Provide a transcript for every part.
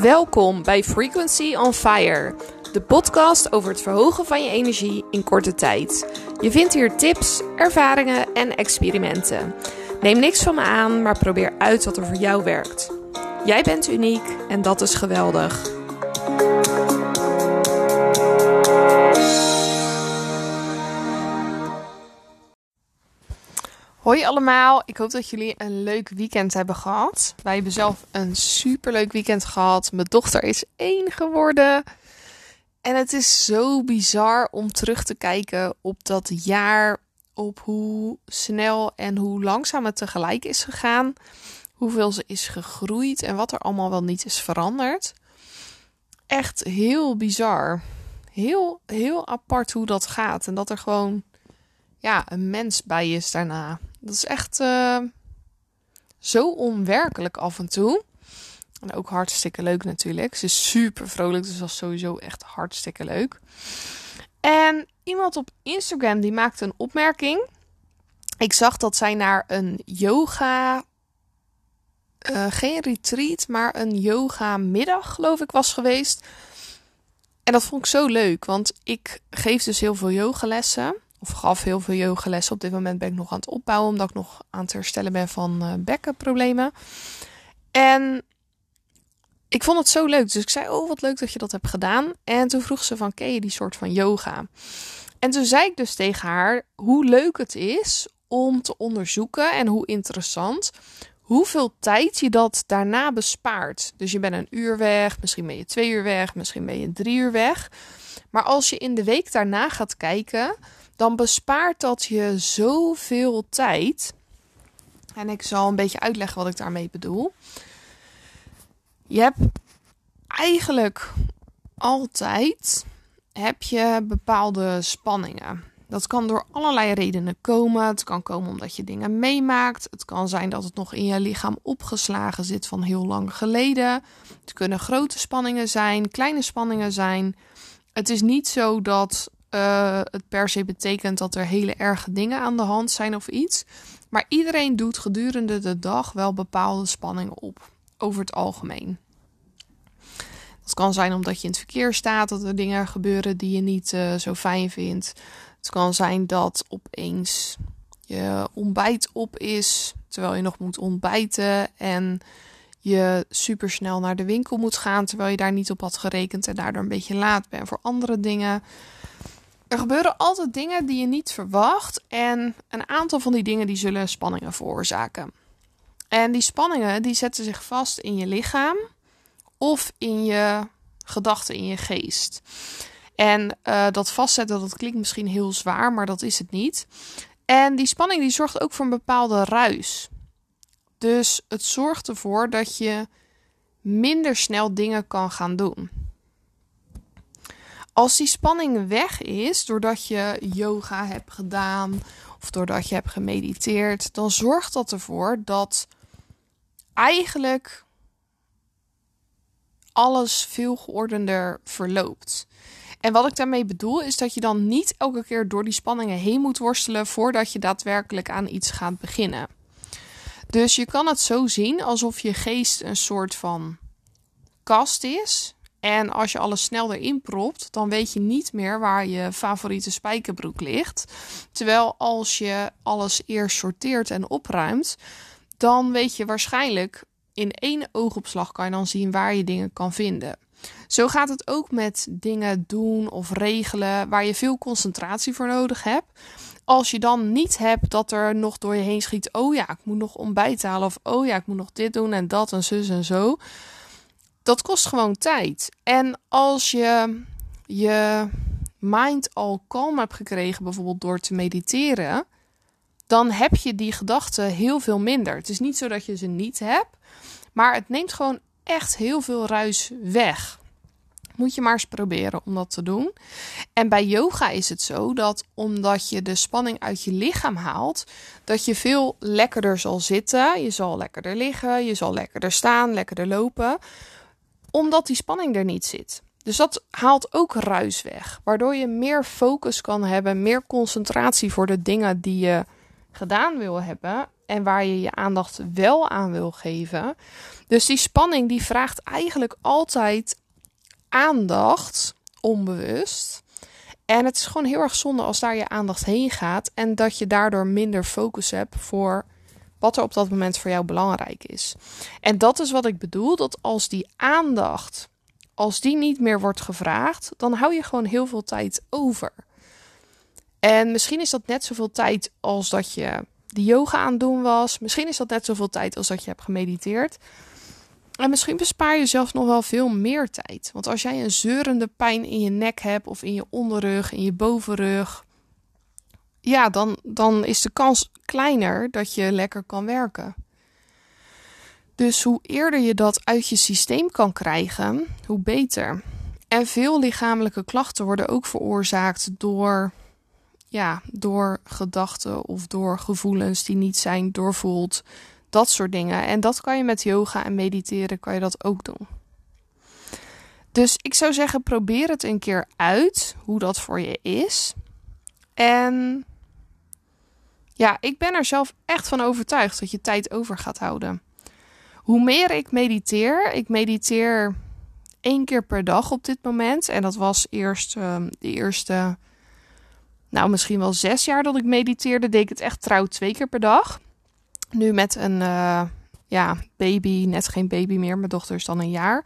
Welkom bij Frequency on Fire, de podcast over het verhogen van je energie in korte tijd. Je vindt hier tips, ervaringen en experimenten. Neem niks van me aan, maar probeer uit wat er voor jou werkt. Jij bent uniek en dat is geweldig. Hoi allemaal, ik hoop dat jullie een leuk weekend hebben gehad. Wij hebben zelf een superleuk weekend gehad. Mijn dochter is één geworden. En het is zo bizar om terug te kijken op dat jaar, op hoe snel en hoe langzaam het tegelijk is gegaan. Hoeveel ze is gegroeid en wat er allemaal wel niet is veranderd. Echt heel bizar. Heel, heel apart hoe dat gaat. En dat er gewoon ja, een mens bij is daarna. Dat is echt uh, zo onwerkelijk af en toe. En ook hartstikke leuk natuurlijk. Ze is super vrolijk, dus dat is sowieso echt hartstikke leuk. En iemand op Instagram die maakte een opmerking. Ik zag dat zij naar een yoga. Uh, geen retreat, maar een yoga middag, geloof ik, was geweest. En dat vond ik zo leuk, want ik geef dus heel veel yogalessen of gaf heel veel yogalessen. Op dit moment ben ik nog aan het opbouwen, omdat ik nog aan het herstellen ben van uh, bekkenproblemen. En ik vond het zo leuk. Dus ik zei, oh wat leuk dat je dat hebt gedaan. En toen vroeg ze van, ken je die soort van yoga? En toen zei ik dus tegen haar hoe leuk het is om te onderzoeken en hoe interessant hoeveel tijd je dat daarna bespaart. Dus je bent een uur weg, misschien ben je twee uur weg, misschien ben je drie uur weg. Maar als je in de week daarna gaat kijken, dan bespaart dat je zoveel tijd. En ik zal een beetje uitleggen wat ik daarmee bedoel. Je hebt eigenlijk altijd heb je bepaalde spanningen. Dat kan door allerlei redenen komen. Het kan komen omdat je dingen meemaakt. Het kan zijn dat het nog in je lichaam opgeslagen zit van heel lang geleden. Het kunnen grote spanningen zijn, kleine spanningen zijn. Het is niet zo dat uh, het per se betekent dat er hele erge dingen aan de hand zijn of iets. Maar iedereen doet gedurende de dag wel bepaalde spanningen op. Over het algemeen. Dat kan zijn omdat je in het verkeer staat, dat er dingen gebeuren die je niet uh, zo fijn vindt. Het kan zijn dat opeens je ontbijt op is, terwijl je nog moet ontbijten. En je super snel naar de winkel moet gaan, terwijl je daar niet op had gerekend en daardoor een beetje laat bent voor andere dingen. Er gebeuren altijd dingen die je niet verwacht en een aantal van die dingen die zullen spanningen veroorzaken. En die spanningen die zetten zich vast in je lichaam of in je gedachten, in je geest. En uh, dat vastzetten, dat klinkt misschien heel zwaar, maar dat is het niet. En die spanning die zorgt ook voor een bepaalde ruis. Dus het zorgt ervoor dat je minder snel dingen kan gaan doen. Als die spanning weg is, doordat je yoga hebt gedaan of doordat je hebt gemediteerd, dan zorgt dat ervoor dat eigenlijk alles veel geordender verloopt. En wat ik daarmee bedoel is dat je dan niet elke keer door die spanningen heen moet worstelen voordat je daadwerkelijk aan iets gaat beginnen. Dus je kan het zo zien alsof je geest een soort van kast is en als je alles snel erin propt, dan weet je niet meer waar je favoriete spijkerbroek ligt. Terwijl als je alles eerst sorteert en opruimt, dan weet je waarschijnlijk in één oogopslag kan je dan zien waar je dingen kan vinden. Zo gaat het ook met dingen doen of regelen waar je veel concentratie voor nodig hebt. Als je dan niet hebt dat er nog door je heen schiet: oh ja, ik moet nog ontbijt halen. Of oh ja, ik moet nog dit doen en dat en zus en zo dat kost gewoon tijd. En als je je mind al kalm hebt gekregen, bijvoorbeeld door te mediteren, dan heb je die gedachten heel veel minder. Het is niet zo dat je ze niet hebt, maar het neemt gewoon echt heel veel ruis weg. Moet je maar eens proberen om dat te doen. En bij yoga is het zo dat omdat je de spanning uit je lichaam haalt, dat je veel lekkerder zal zitten. Je zal lekkerder liggen, je zal lekkerder staan, lekkerder lopen omdat die spanning er niet zit. Dus dat haalt ook ruis weg, waardoor je meer focus kan hebben, meer concentratie voor de dingen die je gedaan wil hebben en waar je je aandacht wel aan wil geven. Dus die spanning die vraagt eigenlijk altijd aandacht, onbewust. En het is gewoon heel erg zonde als daar je aandacht heen gaat en dat je daardoor minder focus hebt voor wat er op dat moment voor jou belangrijk is. En dat is wat ik bedoel, dat als die aandacht, als die niet meer wordt gevraagd, dan hou je gewoon heel veel tijd over. En misschien is dat net zoveel tijd als dat je de yoga aan het doen was. Misschien is dat net zoveel tijd als dat je hebt gemediteerd. En misschien bespaar je zelfs nog wel veel meer tijd. Want als jij een zeurende pijn in je nek hebt, of in je onderrug, in je bovenrug, ja, dan, dan is de kans kleiner dat je lekker kan werken. Dus hoe eerder je dat uit je systeem kan krijgen, hoe beter. En veel lichamelijke klachten worden ook veroorzaakt door, ja, door gedachten of door gevoelens die niet zijn doorvoeld. Dat soort dingen. En dat kan je met yoga en mediteren kan je dat ook doen. Dus ik zou zeggen, probeer het een keer uit hoe dat voor je is. En ja, ik ben er zelf echt van overtuigd dat je tijd over gaat houden. Hoe meer ik mediteer, ik mediteer één keer per dag op dit moment. En dat was eerst uh, de eerste, nou misschien wel zes jaar dat ik mediteerde, deed ik het echt trouw twee keer per dag. Nu met een uh, ja, baby, net geen baby meer, mijn dochter is dan een jaar,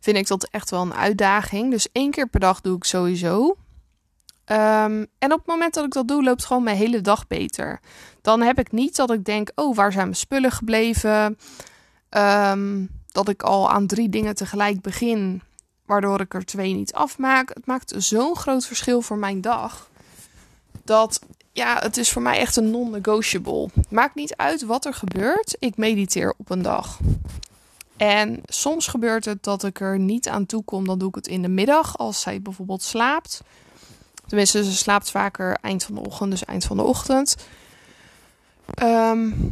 vind ik dat echt wel een uitdaging. Dus één keer per dag doe ik sowieso. Um, en op het moment dat ik dat doe, loopt gewoon mijn hele dag beter. Dan heb ik niet dat ik denk: oh, waar zijn mijn spullen gebleven? Um, dat ik al aan drie dingen tegelijk begin, waardoor ik er twee niet afmaak. Het maakt zo'n groot verschil voor mijn dag. Dat ja, het is voor mij echt een non-negotiable. Maakt niet uit wat er gebeurt. Ik mediteer op een dag. En soms gebeurt het dat ik er niet aan toe kom. Dan doe ik het in de middag als zij bijvoorbeeld slaapt. Tenminste, ze slaapt vaker eind van de ochtend, dus eind van de ochtend. Um,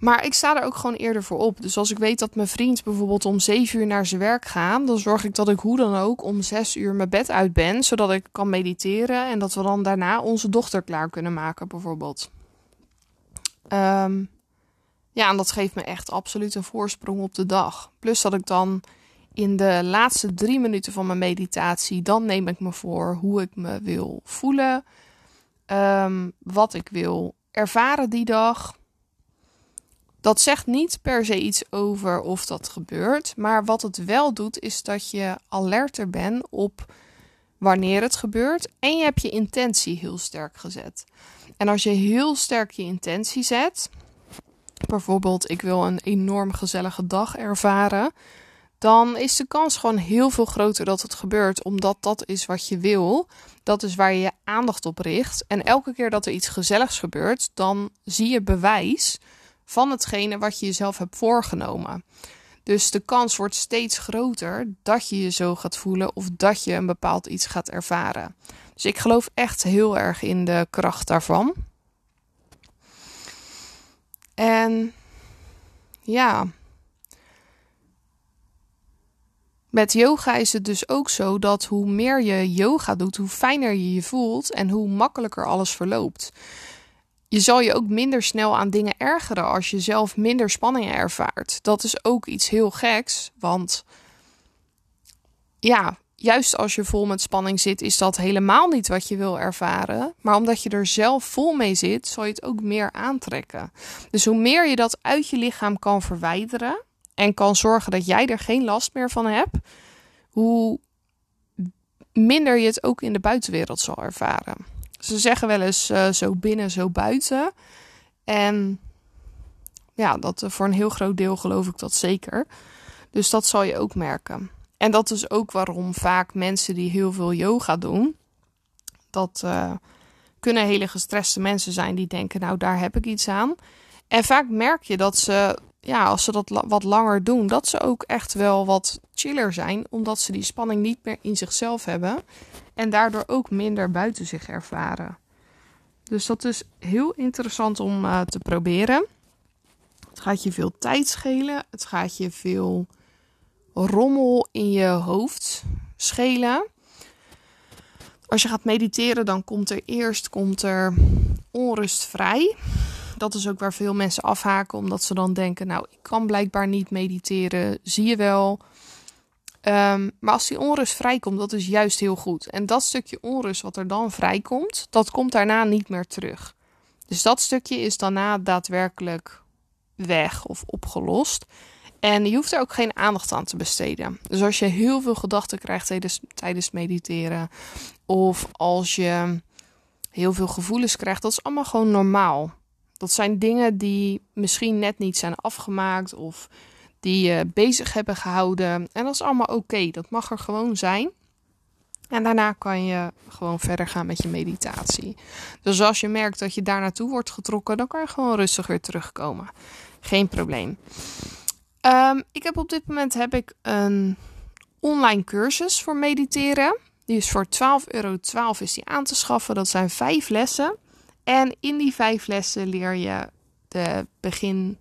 maar ik sta er ook gewoon eerder voor op. Dus als ik weet dat mijn vriend bijvoorbeeld om 7 uur naar zijn werk gaat, dan zorg ik dat ik hoe dan ook om 6 uur mijn bed uit ben, zodat ik kan mediteren en dat we dan daarna onze dochter klaar kunnen maken, bijvoorbeeld. Um, ja, en dat geeft me echt absoluut een voorsprong op de dag. Plus dat ik dan in de laatste drie minuten van mijn meditatie, dan neem ik me voor hoe ik me wil voelen, um, wat ik wil ervaren die dag. Dat zegt niet per se iets over of dat gebeurt, maar wat het wel doet is dat je alerter bent op wanneer het gebeurt en je hebt je intentie heel sterk gezet. En als je heel sterk je intentie zet, bijvoorbeeld ik wil een enorm gezellige dag ervaren, dan is de kans gewoon heel veel groter dat het gebeurt, omdat dat is wat je wil. Dat is waar je je aandacht op richt. En elke keer dat er iets gezelligs gebeurt, dan zie je bewijs van hetgene wat je jezelf hebt voorgenomen. Dus de kans wordt steeds groter dat je je zo gaat voelen of dat je een bepaald iets gaat ervaren. Dus ik geloof echt heel erg in de kracht daarvan. En ja. Met yoga is het dus ook zo dat hoe meer je yoga doet, hoe fijner je je voelt en hoe makkelijker alles verloopt je zal je ook minder snel aan dingen ergeren als je zelf minder spanningen ervaart. Dat is ook iets heel geks, want ja, juist als je vol met spanning zit, is dat helemaal niet wat je wil ervaren. Maar omdat je er zelf vol mee zit, zal je het ook meer aantrekken. Dus hoe meer je dat uit je lichaam kan verwijderen en kan zorgen dat jij er geen last meer van hebt, hoe minder je het ook in de buitenwereld zal ervaren. Ze zeggen wel eens uh, zo binnen, zo buiten. En ja, dat uh, voor een heel groot deel geloof ik dat zeker. Dus dat zal je ook merken. En dat is ook waarom vaak mensen die heel veel yoga doen, dat uh, kunnen hele gestreste mensen zijn die denken, nou daar heb ik iets aan. En vaak merk je dat ze, ja, als ze dat wat langer doen, dat ze ook echt wel wat chiller zijn, omdat ze die spanning niet meer in zichzelf hebben en daardoor ook minder buiten zich ervaren. Dus dat is heel interessant om uh, te proberen. Het gaat je veel tijd schelen. Het gaat je veel rommel in je hoofd schelen. Als je gaat mediteren, dan komt er eerst komt er onrust vrij. Dat is ook waar veel mensen afhaken, omdat ze dan denken: Nou, ik kan blijkbaar niet mediteren, zie je wel. Ehm, maar als die onrust vrijkomt, dat is juist heel goed. En dat stukje onrust wat er dan vrijkomt, dat komt daarna niet meer terug. Dus dat stukje is daarna daadwerkelijk weg of opgelost. En je hoeft er ook geen aandacht aan te besteden. Dus als je heel veel gedachten krijgt tijdens, tijdens mediteren, of als je heel veel gevoelens krijgt, dat is allemaal gewoon normaal. Dat zijn dingen die misschien net niet zijn afgemaakt of die je bezig hebben gehouden. En dat is allemaal oké. Dat mag er gewoon zijn. En daarna kan je gewoon verder gaan met je meditatie. Dus als je merkt dat je daar naartoe wordt getrokken, dan kan je gewoon rustig weer terugkomen. Geen probleem. Um, ik heb op dit moment heb ik een online cursus voor mediteren. Die is voor 12,12 euro 12 is die aan te schaffen. Dat zijn vijf lessen. En in die vijf lessen leer je de begin.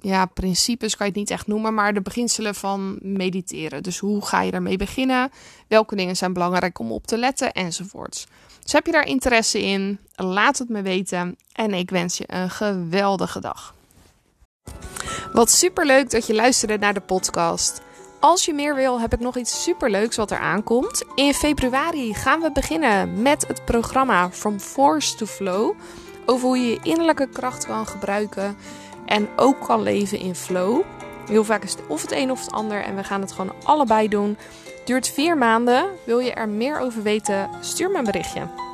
Ja, principes kan je het niet echt noemen, maar de beginselen van mediteren. Dus hoe ga je daarmee beginnen? Welke dingen zijn belangrijk om op te letten? Enzovoorts. Dus heb je daar interesse in? Laat het me weten. En ik wens je een geweldige dag. Wat super leuk dat je luisterde naar de podcast. Als je meer wil, heb ik nog iets superleuks wat er aankomt. In februari gaan we beginnen met het programma From Force to Flow. Over hoe je je innerlijke kracht kan gebruiken en ook kan leven in flow. Heel vaak is het of het een of het ander en we gaan het gewoon allebei doen. Duurt vier maanden. Wil je er meer over weten? Stuur me een berichtje.